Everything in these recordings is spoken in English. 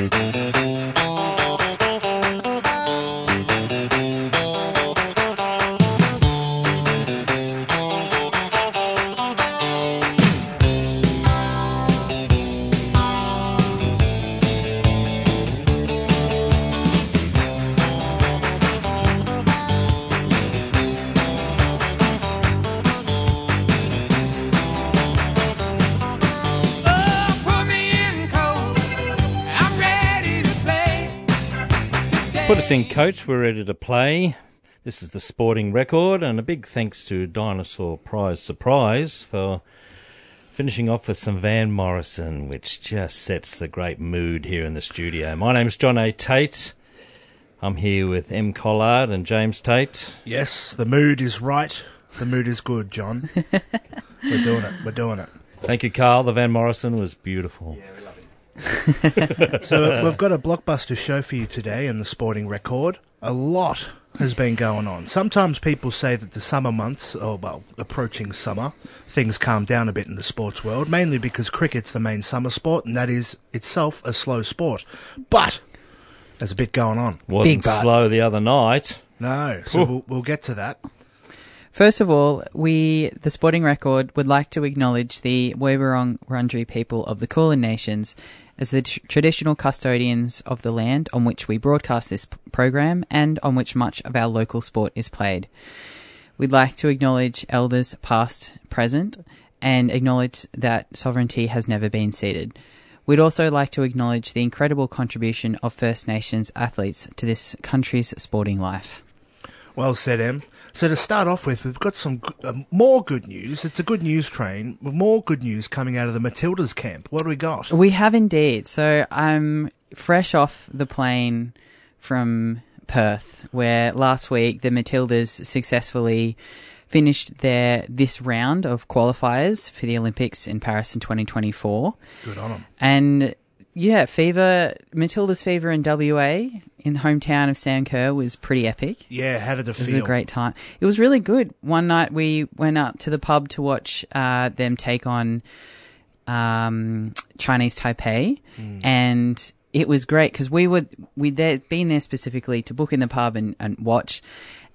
Mm-hmm. Put coach. We're ready to play. This is the sporting record, and a big thanks to Dinosaur Prize Surprise for finishing off with some Van Morrison, which just sets the great mood here in the studio. My name's John A. Tate. I'm here with Em Collard and James Tate. Yes, the mood is right. The mood is good, John. We're doing it. We're doing it. Thank you, Carl. The Van Morrison was beautiful. So we've got a blockbuster show for you today in the sporting record. A lot has been going on. Sometimes people say that the summer months, or well, approaching summer, things calm down a bit in the sports world, mainly because cricket's the main summer sport, and that is itself a slow sport. But there's a bit going on. Wasn't but. slow the other night. No, so we'll, we'll get to that. First of all, we, the Sporting Record, would like to acknowledge the Woiwurrung Wurundjeri people of the Kulin Nations as the tr- traditional custodians of the land on which we broadcast this p- program and on which much of our local sport is played. We'd like to acknowledge elders past, present, and acknowledge that sovereignty has never been ceded. We'd also like to acknowledge the incredible contribution of First Nations athletes to this country's sporting life. Well said, Em. So to start off with, we've got some uh, more good news. It's a good news train. with More good news coming out of the Matildas camp. What do we got? We have indeed. So I'm fresh off the plane from Perth, where last week the Matildas successfully finished their this round of qualifiers for the Olympics in Paris in 2024. Good on them. And yeah, fever Matilda's fever in WA in the hometown of Sam Kerr was pretty epic. Yeah, how did it It was a great time. It was really good. One night we went up to the pub to watch uh, them take on um, Chinese Taipei, and it was great because we were we'd there, been there specifically to book in the pub and, and watch.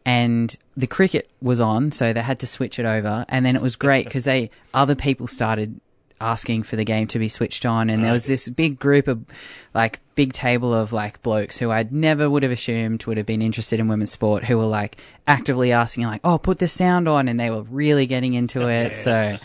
And the cricket was on, so they had to switch it over. And then it was great because they other people started asking for the game to be switched on, and there was this big group of like big table of like blokes who I'd never would have assumed would have been interested in women's sport, who were like actively asking like, "Oh, put the sound on," and they were really getting into it. So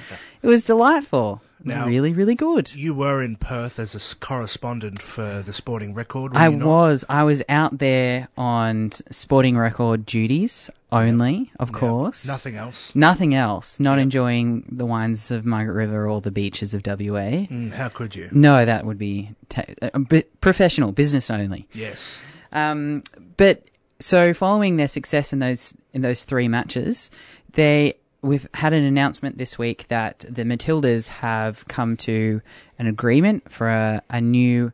it was delightful. Now- really, really good. You were in Perth as a correspondent for the Sporting Record. were I was. I was out there on sporting record duties only, of Yeah. course. Nothing else. Nothing else. Not enjoying the wines of Margaret River or the beaches of WA. Mm, how could you? No, that would be ta- bit professional, business only. Yes. Um, but so following their success in those in those three matches, they we've had an announcement this week that the Matildas have come to an agreement for a, a new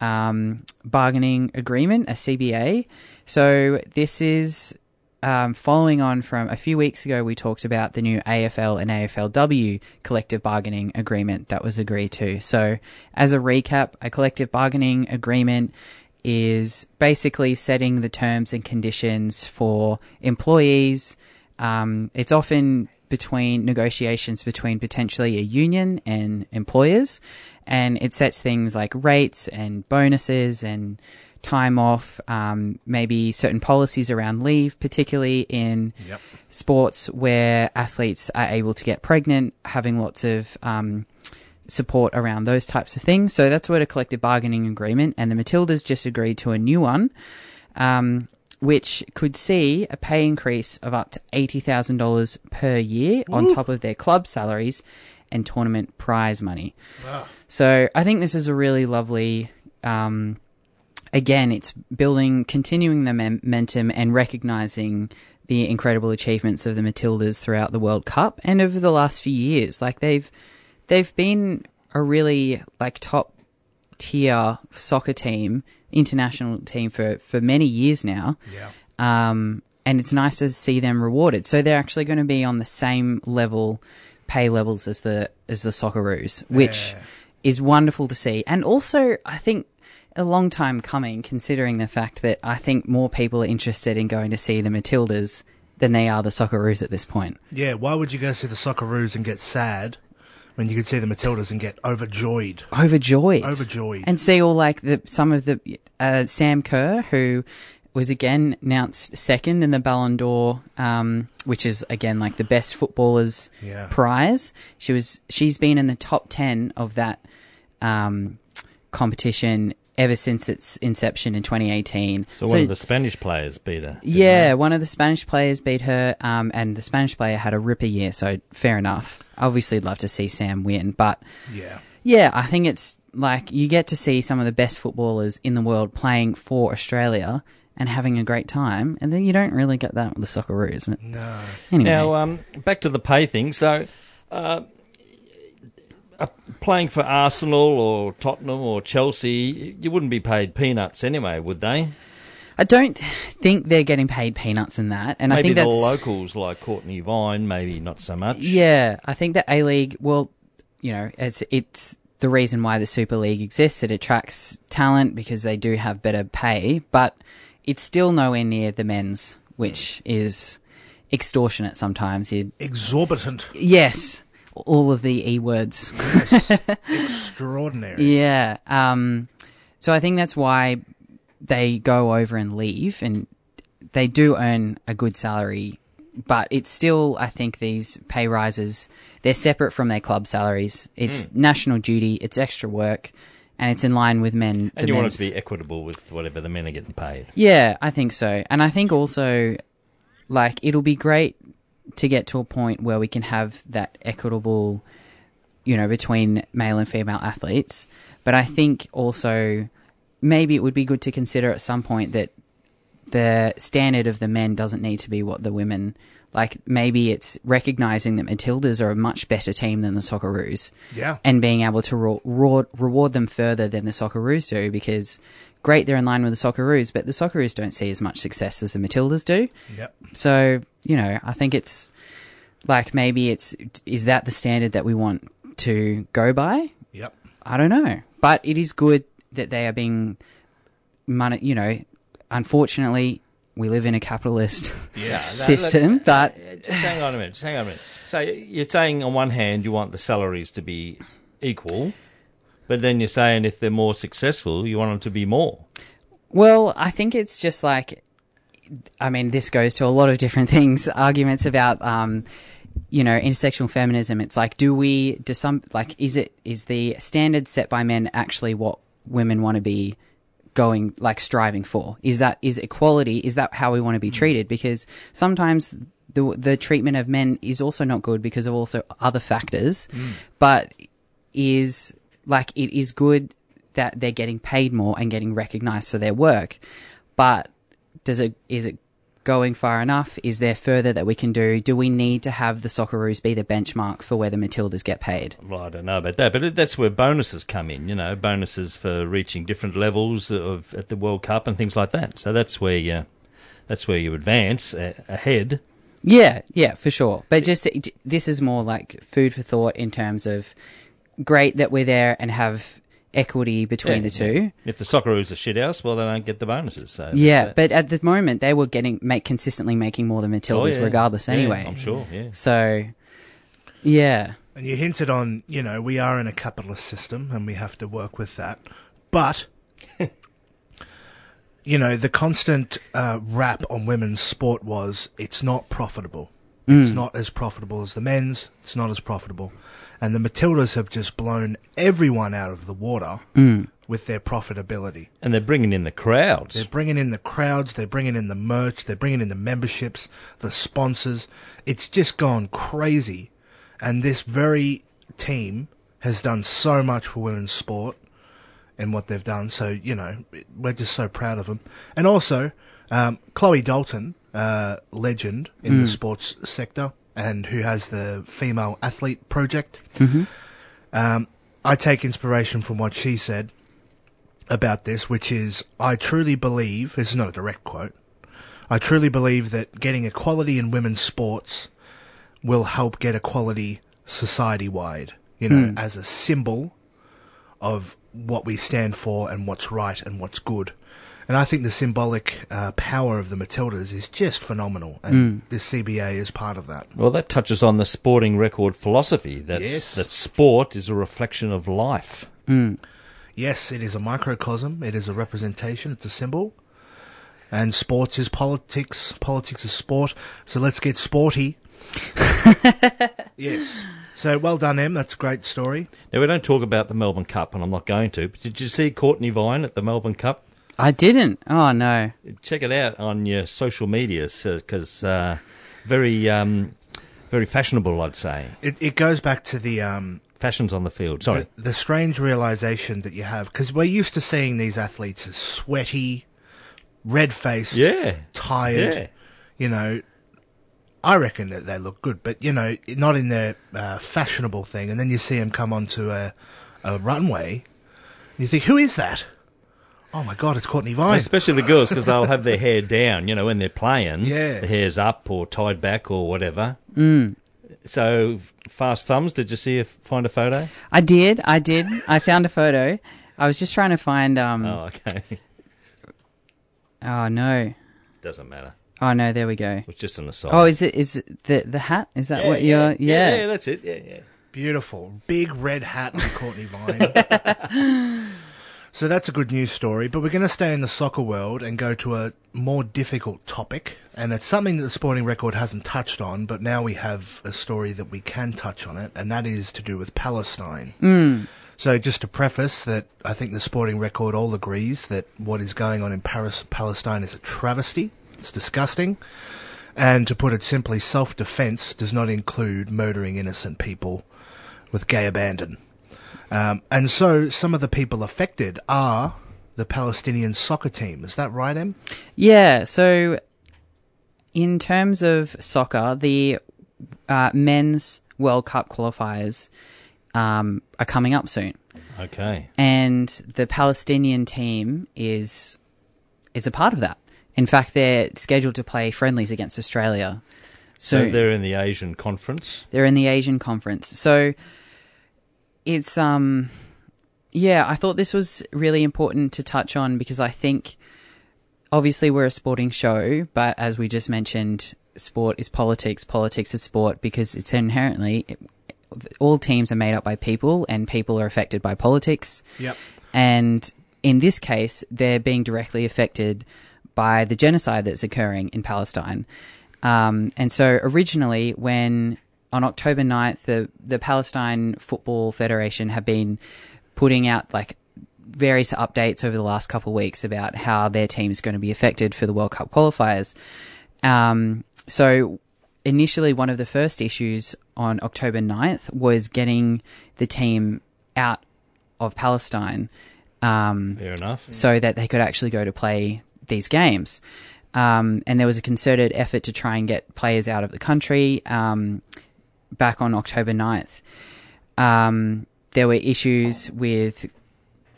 um, bargaining agreement, a CBA. So this is um, following on from a few weeks ago, we talked about the new AFL and AFLW collective bargaining agreement that was agreed to. So, as a recap, a collective bargaining agreement is basically setting the terms and conditions for employees. Um, it's often between negotiations between potentially a union and employers, and it sets things like rates and bonuses and time off, um, maybe certain policies around leave, particularly in Yep. sports where athletes are able to get pregnant, having lots of um, support around those types of things. So that's what a collective bargaining agreement, and the Matildas just agreed to a new one, um, which could see a pay increase of up to eighty thousand dollars per year on top of their club salaries and tournament prize money. So I think this is a really lovely. Um, again, it's building, continuing the momentum, and recognizing the incredible achievements of the Matildas throughout the World Cup and over the last few years. Like they've they've been a really like top tier soccer team, international team for for many years now. Yeah. Um, and it's nice to see them rewarded. So they're actually going to be on the same level, pay levels as the as the Socceroos, which Yeah. is wonderful to see. And also, I think a long time coming, considering the fact that I think more people are interested in going to see the Matildas than they are the Socceroos at this point. Yeah, why would you go see the Socceroos and get sad when you could see the Matildas and get overjoyed? Overjoyed, Overjoyed. and see all like the some of the uh, Sam Kerr who was again announced second in the Ballon d'Or, um, which is again like the best footballers Yeah. prize. She was she's been in the top ten of that um, competition ever since its inception in 2018. So one of the Spanish players beat her. didn't Yeah, one of the Spanish players beat her, um, and the Spanish player had a ripper year, so fair enough. Obviously, love to see Sam win, but yeah. yeah, I think it's like you get to see some of the best footballers in the world playing for Australia and having a great time, and then you don't really get that with the Socceroos. But No. Anyway, Now, um, back to the pay thing. So, uh, Uh, playing for Arsenal or Tottenham or Chelsea, you wouldn't be paid peanuts anyway, would they? I don't think they're getting paid peanuts in that, and I Maybe think the that's locals like Cortnee Vine, maybe not so much. Yeah, I think that A League, well, you know, it's it's the reason why the Super League exists. It attracts talent because they do have better pay, but it's still nowhere near the men's, which hmm. is extortionate sometimes. You, Exorbitant. yes, all of the e words. Extraordinary. Yeah. Um, so I think that's why they go over and leave, and they do earn a good salary, but it's still, I think, these pay rises, they're separate from their club salaries. It's Hmm. national duty, it's extra work, and it's in line with men. And you want it to be equitable with whatever the men are getting paid. yeah, I think so. And I think also, like, it'll be great to get to a point where we can have that equitable, you know, between male and female athletes. But I think also maybe it would be good to consider at some point that the standard of the men doesn't need to be what the women like maybe it's recognizing that Matildas are a much better team than the Socceroos Yeah. and being able to ro- reward, reward them further than the Socceroos do because great they're in line with the Socceroos but the Socceroos don't see as much success as the Matildas do Yep. so you know I think it's like maybe it's is that the standard that we want to go by Yep. I don't know but it is good that they are being money you know unfortunately we live in a capitalist Yeah. system but Uh, Just hang on a minute. Just hang on a minute. So you're saying on one hand you want the salaries to be equal, but then you're saying if they're more successful, you want them to be more. Well, I think it's just like, I mean, this goes to a lot of different things. Arguments about, um, you know, intersectional feminism. It's like, do we, do some, like, is it, is the standard set by men actually what women want to be going, like, striving for? Is that, is equality, is that how we want to be treated? Because sometimes the, the treatment of men is also not good because of also other factors, but is, like, it is good that they're getting paid more and getting recognized for their work. But does it is it going far enough? Is there further that we can do? Do we need to have the Socceroos be the benchmark for where the Matildas get paid? Well, I don't know about that, but that's where bonuses come in. You know, bonuses for reaching different levels of at the World Cup and things like that. So that's where you that's where you advance a ahead. Yeah, yeah, for sure. But just this is more like food for thought in terms of great that we're there and have equity between Yeah, the two. If the Socceroos are shithouse, well, they don't get the bonuses. So Yeah, that. but at the moment they were getting make consistently making more than Matildas Oh, yeah. regardless Yeah, anyway. I'm sure. Yeah. So yeah. And you hinted on, you know, we are in a capitalist system and we have to work with that. But, you know, the constant uh, rap on women's sport was it's not profitable. It's not as profitable as the men's. It's not as profitable. And the Matildas have just blown everyone out of the water with their profitability. And they're bringing in the crowds. They're bringing in the crowds, they're bringing in the merch, they're bringing in the memberships, the sponsors. It's just gone crazy. And this very team has done so much for women's sport and what they've done. So, you know, we're just so proud of them. And also, um, Chloe Dalton, uh, legend in the sports sector and who has the Female Athlete Project. Um, I take inspiration from what she said about this, which is I truly believe, this is not a direct quote, I truly believe that getting equality in women's sports will help get equality society wide, you know, as a symbol of what we stand for and what's right and what's good. And I think the symbolic uh, power of the Matildas is just phenomenal, and this CBA is part of that. Well, that touches on the sporting record philosophy. That's, Yes. That sport is a reflection of life. Yes, it is a microcosm. It is a representation. It's a symbol. And sports is politics. Politics is sport. So let's get sporty. yes. So well done, Em. That's a great story. Now, we don't talk about the Melbourne Cup, and I'm not going to, but did you see Cortnee Vine at the Melbourne Cup? I didn't. Oh no. Check it out on your social media because uh, very, um, very fashionable, I'd say. It, it goes back to the um, Fashions on the field. Sorry. the, the strange realization that you have because we're used to seeing these athletes as sweaty, red faced, yeah. tired. Yeah. You know, I reckon that they look good, but you know, not in their uh, fashionable thing. And then you see them come onto a, a runway, and you think, who is that? Oh my God, it's Cortnee Vine. Especially the girls because they'll have their hair down, you know, when they're playing. Yeah. The hair's up or tied back or whatever. Mm. So, fast thumbs, did you see, a, find a photo? I did. I did. I found a photo. I was just trying to find. Um. Oh, okay. Oh no. Doesn't matter. Oh no. There we go. It was just an aside. Oh, is it? Is it the the hat? Is that yeah, what you're? Yeah. yeah. that's it. Yeah, yeah. Beautiful. Big red hat on Cortnee Vine. So that's a good news story, but we're going to stay in the soccer world and go to a more difficult topic. And it's something that the Sporting Record hasn't touched on, but now we have a story that we can touch on it, and that is to do with Palestine. Hmm. So just to preface that I think the Sporting Record all agrees that what is going on in Paris, Palestine is a travesty. It's disgusting. And to put it simply, self-defense does not include murdering innocent people with gay abandon. Um, and so some of the people affected are the Palestinian soccer team. Is that right, Em? Yeah. So, in terms of soccer, the uh, men's World Cup qualifiers um, are coming up soon, Okay. and the Palestinian team is is a part of that. In fact, they're scheduled to play friendlies against Australia. So soon. they're in the Asian conference. They're in the Asian conference. So it's um yeah, I thought this was really important to touch on because I think obviously we're a sporting show, but as we just mentioned, sport is politics, politics is sport because it's inherently all teams are made up by people and people are affected by politics. Yep. And in this case, they're being directly affected by the genocide that's occurring in Palestine. Um, and so originally, when on October 9th, the, the Palestine Football Federation have been putting out like various updates over the last couple of weeks about how their team is going to be affected for the World Cup qualifiers. Um, so initially, one of the first issues on October 9th was getting the team out of Palestine um, Fair enough. so that they could actually go to play these games. Um, and there was a concerted effort to try and get players out of the country um, back on October 9th. Um, there were issues with,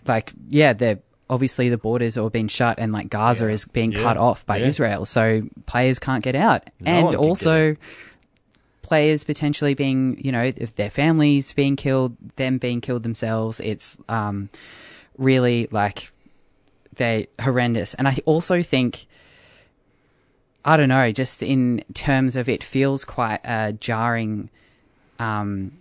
like, yeah, the obviously the borders are being shut and like Gaza Yeah. is being Yeah. cut off by Yeah. Israel, so players can't get out, No and one can get also players potentially being, you know, if their families being killed, them being killed themselves. It's um, really like they're horrendous, and I also think. I don't know, just in terms of it feels quite a jarring um,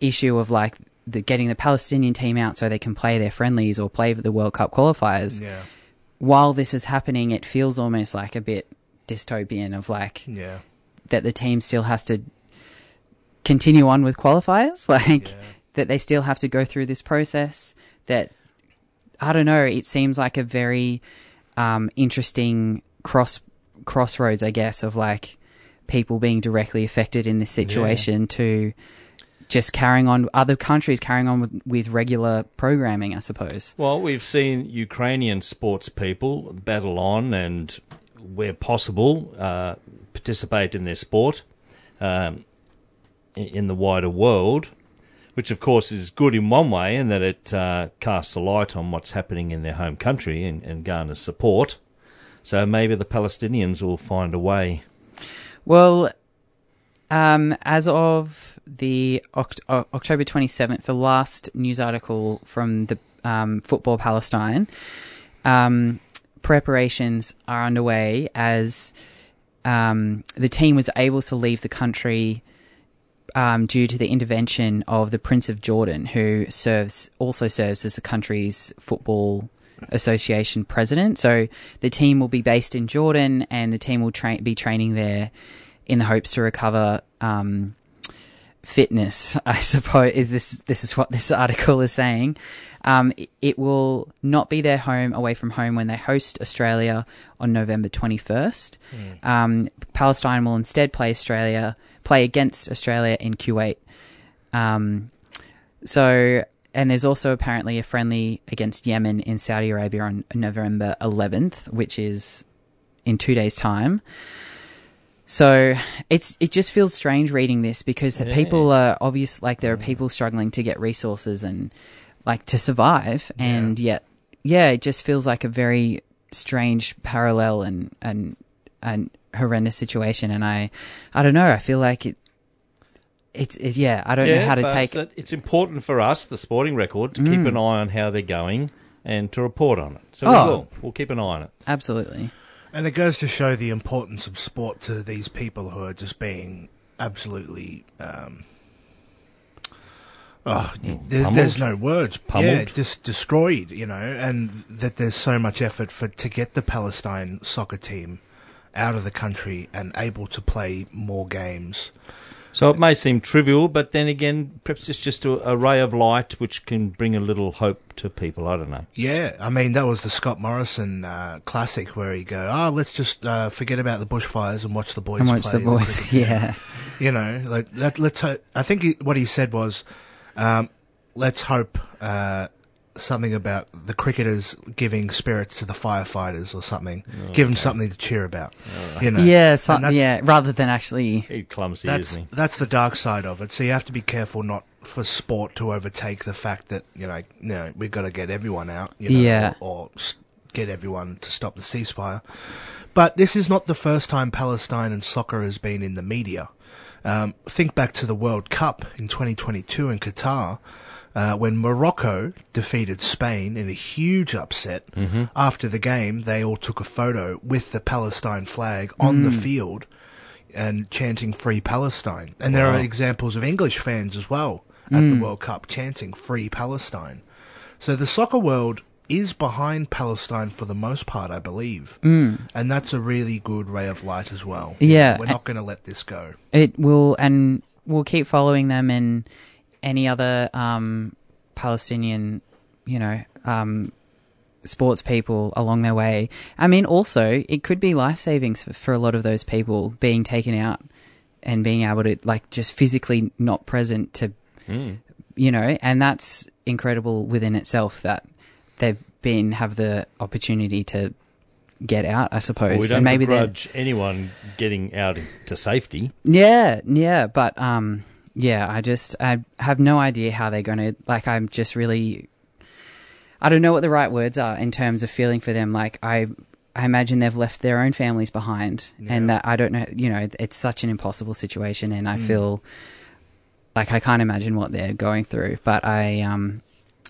issue of like the getting the Palestinian team out so they can play their friendlies or play the World Cup qualifiers. Yeah. While this is happening, it feels almost like a bit dystopian of like Yeah. that the team still has to continue on with qualifiers, like Yeah. that they still have to go through this process. That I don't know. It seems like a very um, interesting cross crossroads, I guess, of like people being directly affected in this situation to just carrying on other countries carrying on with, with regular programming, I suppose. Well, we've seen Ukrainian sports people battle on and, where possible, uh, participate in their sport um, in the wider world, which of course is good in one way in that it uh, casts a light on what's happening in their home country and, and garners support. So maybe the Palestinians will find a way. Well, um, as of the Oct- October 27th, the last news article from the um, Football Palestine, um, preparations are underway as um, the team was able to leave the country um, due to the intervention of the Prince of Jordan, who serves also serves as the country's football association president. So the team will be based in Jordan, and the team will tra- be training there in the hopes to recover um, fitness. I suppose is this this is what this article is saying. Um, it, it will not be their home away from home when they host Australia on November twenty first. Um, Palestine will instead play Australia play against Australia in Kuwait. Um, so, and there's also apparently a friendly against Yemen in Saudi Arabia on November 11th, which is in two days' time. So it's it just feels strange reading this because the people are obvious like there are people struggling to get resources and like to survive, and yet yeah, it just feels like a very strange parallel and and and horrendous situation. And I I don't know. I feel like it. It's it, yeah. I don't know how to but take. it's- It's important for us, the sporting record, to keep an eye on how they're going and to report on it. So Oh. we will. We'll keep an eye on it. Absolutely. And it goes to show the importance of sport to these people who are just being absolutely. Um, oh, there's, there's no words. Pummeled. Yeah, just destroyed, you know, and that there's so much effort for to get the Palestine soccer team out of the country and able to play more games. So it may seem trivial, but then again, perhaps it's just a, a ray of light which can bring a little hope to people. I don't know. Yeah, I mean that was the Scott Morrison uh, classic where he go, oh, let's just uh, forget about the bushfires and watch the boys And watch play the boys. cricket." Yeah. you know, like let, let's. Ho- I think he, what he said was, um, let's hope uh, something about the cricketers giving spirits to the firefighters or something. Give them something to cheer about. You know, Yeah, so, And that's- yeah. Rather than actually, He's clumsy, That's isn't he? that's the dark side of it. So you have to be careful not for sport to overtake the fact that you know, you know we've got to get everyone out. You know, Yeah. or, or get everyone to stop the ceasefire. But this is not the first time Palestine and soccer has been in the media. Um, think back to the World Cup in 2022 in Qatar, uh, when Morocco defeated Spain in a huge upset. After the game, they all took a photo with the Palestine flag on the field and chanting "Free Palestine." And there are examples of English fans as well at the World Cup chanting "Free Palestine." So the soccer world is behind Palestine for the most part, I believe, mm. and that's a really good ray of light as well. Yeah. we're not going to let this go. it will, and we'll keep following them and any other um, Palestinian, you know, um, sports people along their way. I mean, also, it could be life savings for, for a lot of those people being taken out and being able to, like, just physically not present to, you know, and that's incredible within itself that they've been, have the opportunity to get out, I suppose. Well, we don't maybe they're- begrudge anyone getting out to safety. yeah, yeah, but um, yeah, I just I have no idea how they're going to like. I'm just really, I don't know what the right words are in terms of feeling for them. Like I, I imagine they've left their own families behind, and that I don't know. You know, it's such an impossible situation, and I feel like I can't imagine what they're going through. But I, um,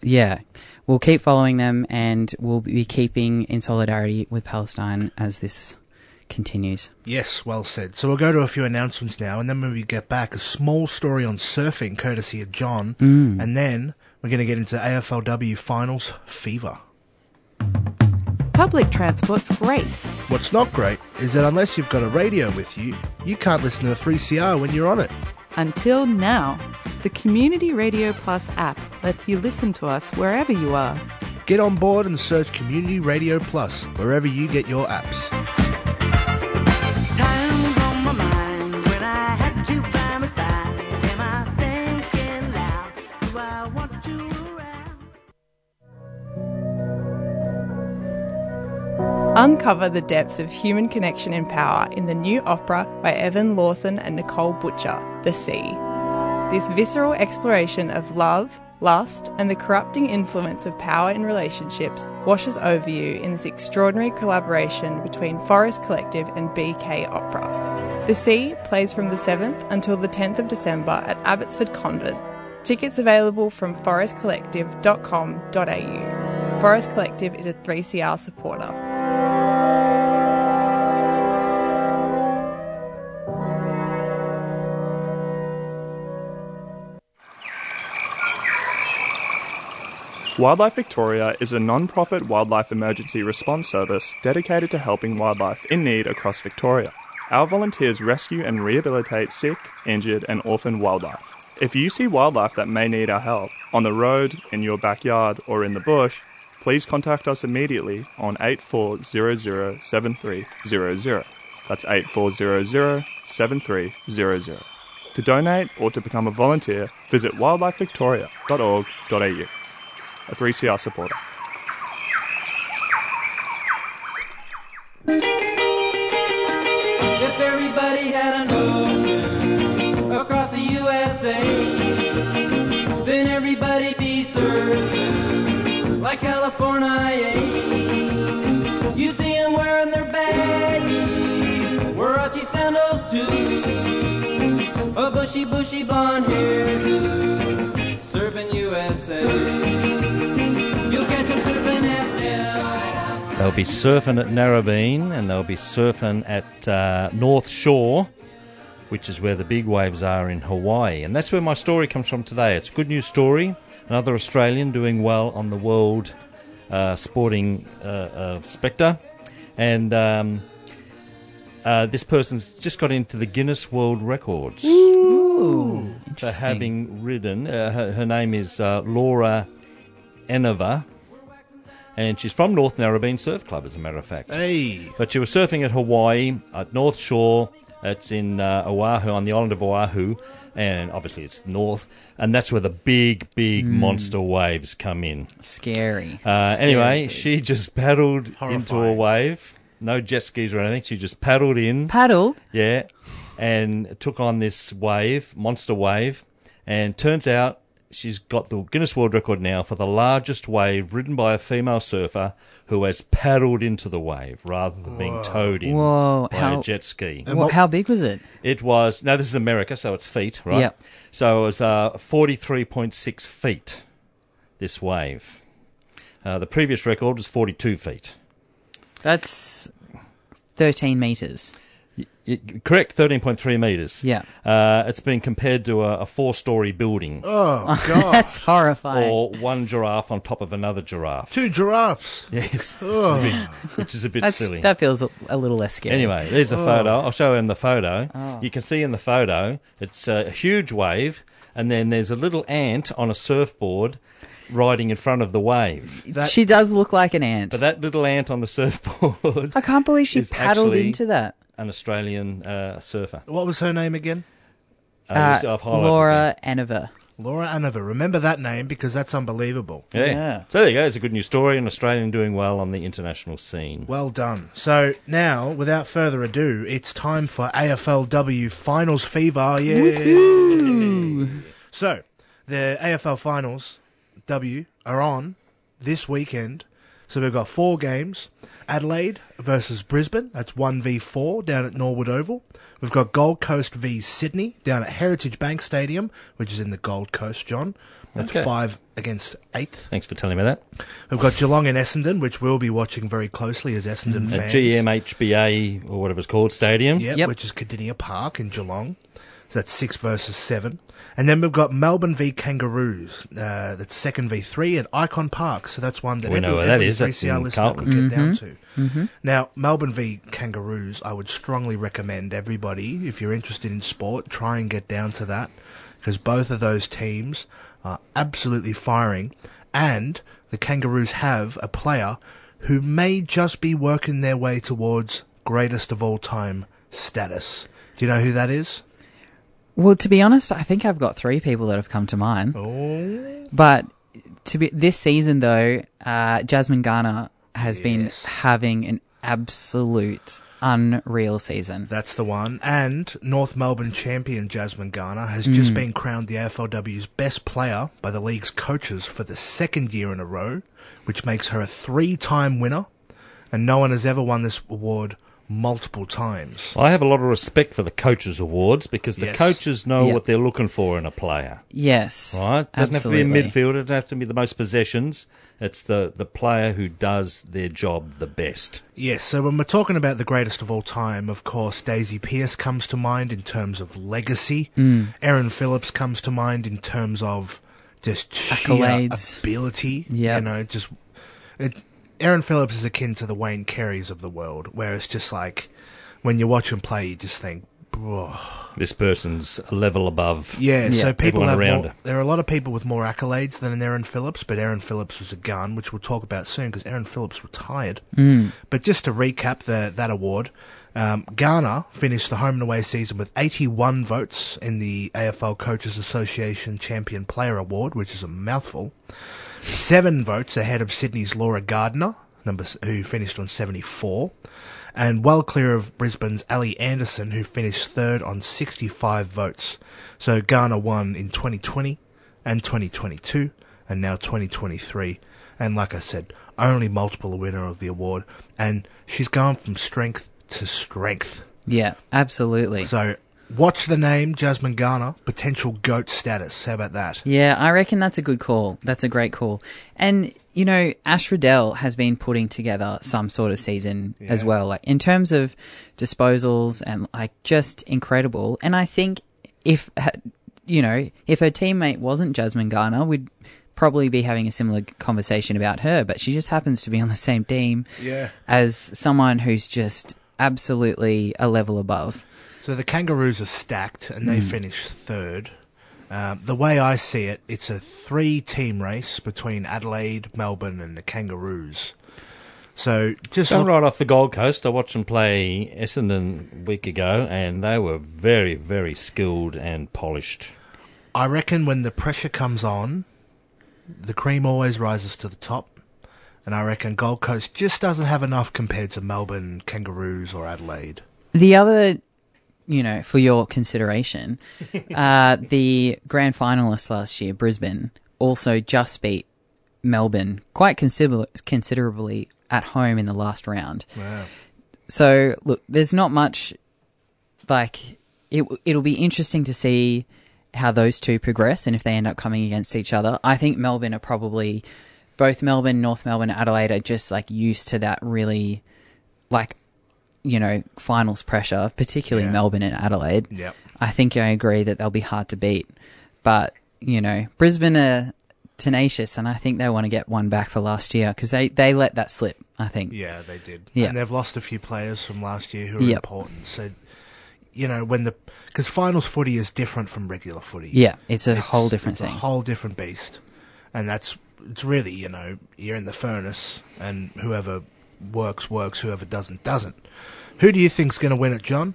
yeah, we'll keep following them, and we'll be keeping in solidarity with Palestine as this continues. Yes, well said. So we'll go to a few announcements now, and then when we get back, a small story on surfing, courtesy of John, mm. and then we're going to get into AFLW finals fever. Public transport's great. What's not great is that unless you've got a radio with you, you can't listen to 3CR when you're on it. Until now, the Community Radio Plus app lets you listen to us wherever you are. Get on board and search Community Radio Plus wherever you get your apps. Uncover the depths of human connection and power in the new opera by Evan Lawson and Nicole Butcher, The Sea. This visceral exploration of love, lust, and the corrupting influence of power in relationships washes over you in this extraordinary collaboration between Forest Collective and BK Opera. The Sea plays from the 7th until the 10th of December at Abbotsford Convent. Tickets available from forestcollective.com.au. Forest Collective is a 3CR supporter. Wildlife Victoria is a non profit wildlife emergency response service dedicated to helping wildlife in need across Victoria. Our volunteers rescue and rehabilitate sick, injured, and orphaned wildlife. If you see wildlife that may need our help on the road, in your backyard, or in the bush, please contact us immediately on 84007300. That's 84007300. To donate or to become a volunteer, visit wildlifevictoria.org.au a 3CR supporter. If everybody had across the USA, then everybody'd be surfing like California. You'd see 'em wearing their baggies, Huarachi sandals too, a bushy, bushy blonde surfing USA. You'll catch 'em surfing at Nell. They'll be surfing at Narrabeen and they'll be surfing at uh, North Shore, which is where the big waves are in Hawaii. And that's where my story comes from today. It's a good news story. Another Australian doing well on the world uh, sporting uh, uh, spectre. And um, uh, this person's just got into the Guinness World Records Ooh, for having ridden. Uh, her, her name is uh, Laura Enever. And she's from North Narrabeen Surf Club, as a matter of fact. Hey, But she was surfing at Hawaii, at North Shore. It's in uh, Oahu, on the island of Oahu. And obviously it's north. And that's where the big, big monster waves come in. Scary. Uh, Scary. anyway, she just paddled into a wave. No jet skis or anything. She just paddled in. paddled. Yeah, and took on this wave, monster wave, and turns out she's got the Guinness World Record now for the largest wave ridden by a female surfer who has paddled into the wave rather than being towed in Whoa, by how- a jet ski. Wha- how big was it? It was now this is America, so it's feet, right? Yep. So it was uh, forty-three point six feet. This wave. Uh, the previous record was forty-two feet. That's 13 meters. Y- correct, thirteen point three meters. Yeah. Uh, it's been compared to a, a four-story building. oh god, That's horrifying. or one giraffe on top of another giraffe. two giraffes. Yes, Oh. which is a bit That's, silly. that feels a, a little less scary. Anyway, there's a photo. I'll show him the photo. Oh. You can see in the photo, it's a huge wave, and then there's a little ant on a surfboard riding in front of the wave. That- she does look like an ant. But that little ant on the surfboard, I can't believe she paddled actually- into that. An Australian uh, surfer. What was her name again? Uh, Uh, I've highlighted Laura Enever. Laura Enever. Remember that name because that's unbelievable. them. Yeah. Yeah. So there you go. It's a good news story. An Australian doing well on the international scene. Well done. So now, without further ado, it's time for AFLW Finals Fever. Yeah. So the AFL Finals W are on this weekend. So we've got four games. Adelaide versus Brisbane. That's 1v4 down at Norwood Oval. We've got Gold Coast v Sydney down at Heritage Bank Stadium, which is in the Gold Coast, John. That's Okay. five against eighth. Thanks for telling me that. We've got Geelong and Essendon, which we'll be watching very closely as Essendon mm. At fans. GMHBA or whatever it's called stadium. Yep, Yep. which is Kardinia Park in Geelong. So that's six versus seven. And then we've got Melbourne v Kangaroos. Uh, that's second v three at Ikon Park. So that's one that We every, know where that every. That's 3CR in listener Carlton. could get down to. Now, Melbourne v Kangaroos, I would strongly recommend everybody, if you're interested in sport, try and get down to that. Because both of those teams are absolutely firing. And the Kangaroos have a player who may just be working their way towards greatest of all time status. Do you know who that is? Well, to be honest, I think I've got three people that have come to mind. Oh. But to be this season though, uh, Jasmine Garner has been having an absolute unreal season. That's the one. And North Melbourne champion Jasmine Garner has just been crowned the AFLW's best player by the league's coaches for the second year in a row, which makes her a three time winner. And no one has ever won this award multiple times. I have a lot of respect for the coaches' awards because the Yes. coaches know Yep. what they're looking for in a player. Yes. Right? Doesn't absolutely. have to be a midfielder, it doesn't have to be the most possessions. It's the, the player who does their job the best. Yes, so when we're talking about the greatest of all time, of course, Daisy Pearce comes to mind in terms of legacy. Mm. Erin Phillips comes to mind in terms of just sheer Accolades. ability. Yep. You know, just it. Erin Phillips is akin to the Wayne Careys of the world, where it's just like when you watch him play, you just think, "Oh, This person's a level above. yeah, Yeah. so people Everyone have around more, her. there are a lot of people with more accolades than an Erin Phillips, but Erin Phillips was a gun, which we'll talk about soon because Erin Phillips retired. Mm. But just to recap the, that award, um, Garner finished the home and away season with 81 votes in the AFL Coaches Association Champion Player Award, which is a mouthful. Seven votes ahead of Sydney's Laura Gardner, number who finished on 74, and well clear of Brisbane's Ally Anderson, who finished third on 65 votes. So Garner won in 2020 and 2022, and now 2023. And like I said, only multiple winner of the award, and she's gone from strength to strength. Yeah, absolutely. So watch the name Jasmine Garner, potential goat status. How about that? Yeah, I reckon that's a good call. That's a great call. And you know, Ash Riddell has been putting together some sort of season as well, like in terms of disposals and like just incredible. And I think if you know, if her teammate wasn't Jasmine Garner, we'd probably be having a similar conversation about her. But she just happens to be on the same team Yeah. as someone who's just absolutely a level above. So the Kangaroos are stacked, and they finished third. Um, the way I see it, it's a three-team race between Adelaide, Melbourne, and the Kangaroos. So just Come look, right off the Gold Coast. I watched them play Essendon a week ago, and they were very, very skilled and polished. I reckon when the pressure comes on, the cream always rises to the top. And I reckon Gold Coast just doesn't have enough compared to Melbourne, Kangaroos, or Adelaide. The other, you know, for your consideration, uh, the grand finalists last year, Brisbane, also just beat Melbourne quite consider- considerably at home in the last round. Wow. So look, there's not much like it. It'll be interesting to see how those two progress and if they end up coming against each other. I think Melbourne are probably both Melbourne, North Melbourne, Adelaide are just like used to that really like you know finals pressure, particularly Yeah. Melbourne and Adelaide. Yep. I think I agree that they'll be hard to beat, but you know Brisbane are tenacious, and I think they want to get one back for last year because they they let that slip. I think. Yeah, they did. Yeah. And they've lost a few players from last year who are Yep. important. So, you know, when the. Because finals footy is different from regular footy. Yeah, it's a It's- whole different it's thing. a whole different beast. And that's. It's really, you know, you're in the furnace, and whoever works, works. Whoever doesn't, doesn't. Who do you think's going to win it, John?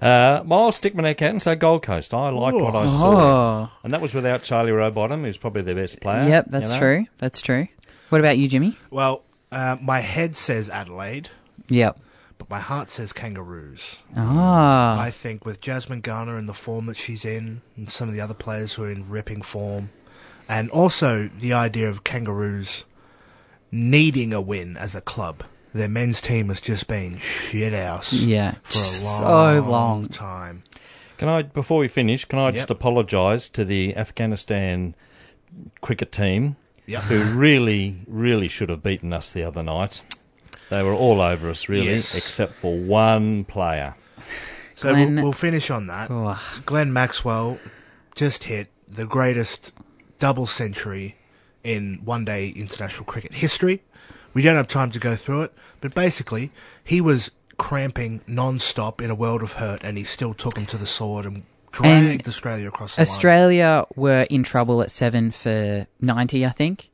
Uh, well, I'll stick my neck out and say Gold Coast. I liked what I saw. Oh, And that was without Charlie Rowbottom, who's probably their best player. yep, that's you know? true. That's true. What about you, Jimmy? Well, uh, my head says Adelaide, Yep. but my heart says Kangaroos. Ah, I think with Jasmine Garner in the form that she's in, and some of the other players who are in ripping form, and also the idea of Kangaroos needing a win as a club. Their men's team has just been shit house yeah, for a so long, long. time. Can I, before we finish, can I just apologise to the Afghanistan cricket team Yep. who really, really should have beaten us the other night. They were all over us, really, Yes. except for one player. So Glenn- we'll, we'll finish on that. Oh, Glenn Maxwell just hit the greatest double century in one day international cricket history. We don't have time to go through it, but basically, he was cramping non stop in a world of hurt, and he still took him to the sword and dragged And Australia across the line. Australia were in trouble at seven for ninety, I think.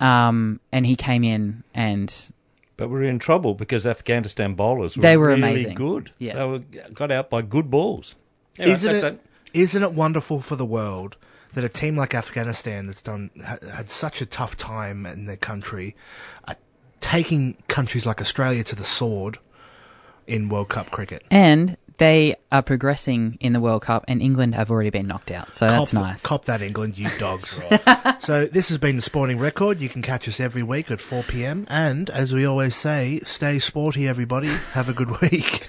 Um, and he came in and But we were in trouble because Afghanistan bowlers were They were really amazing. good. Yeah. They were got out by good balls. Anyway, Isn't that's it, isn't it wonderful for the world that a team like Afghanistan that's done ha, had such a tough time in their country, are taking countries like Australia to the sword in World Cup cricket? and they are progressing in the World Cup, and England have already been knocked out. So that's cop, nice. Cop that, England, you dogs. so this has been the Sporting Record. You can catch us every week at 4 p.m. And as we always say, stay sporty, everybody. Have a good week.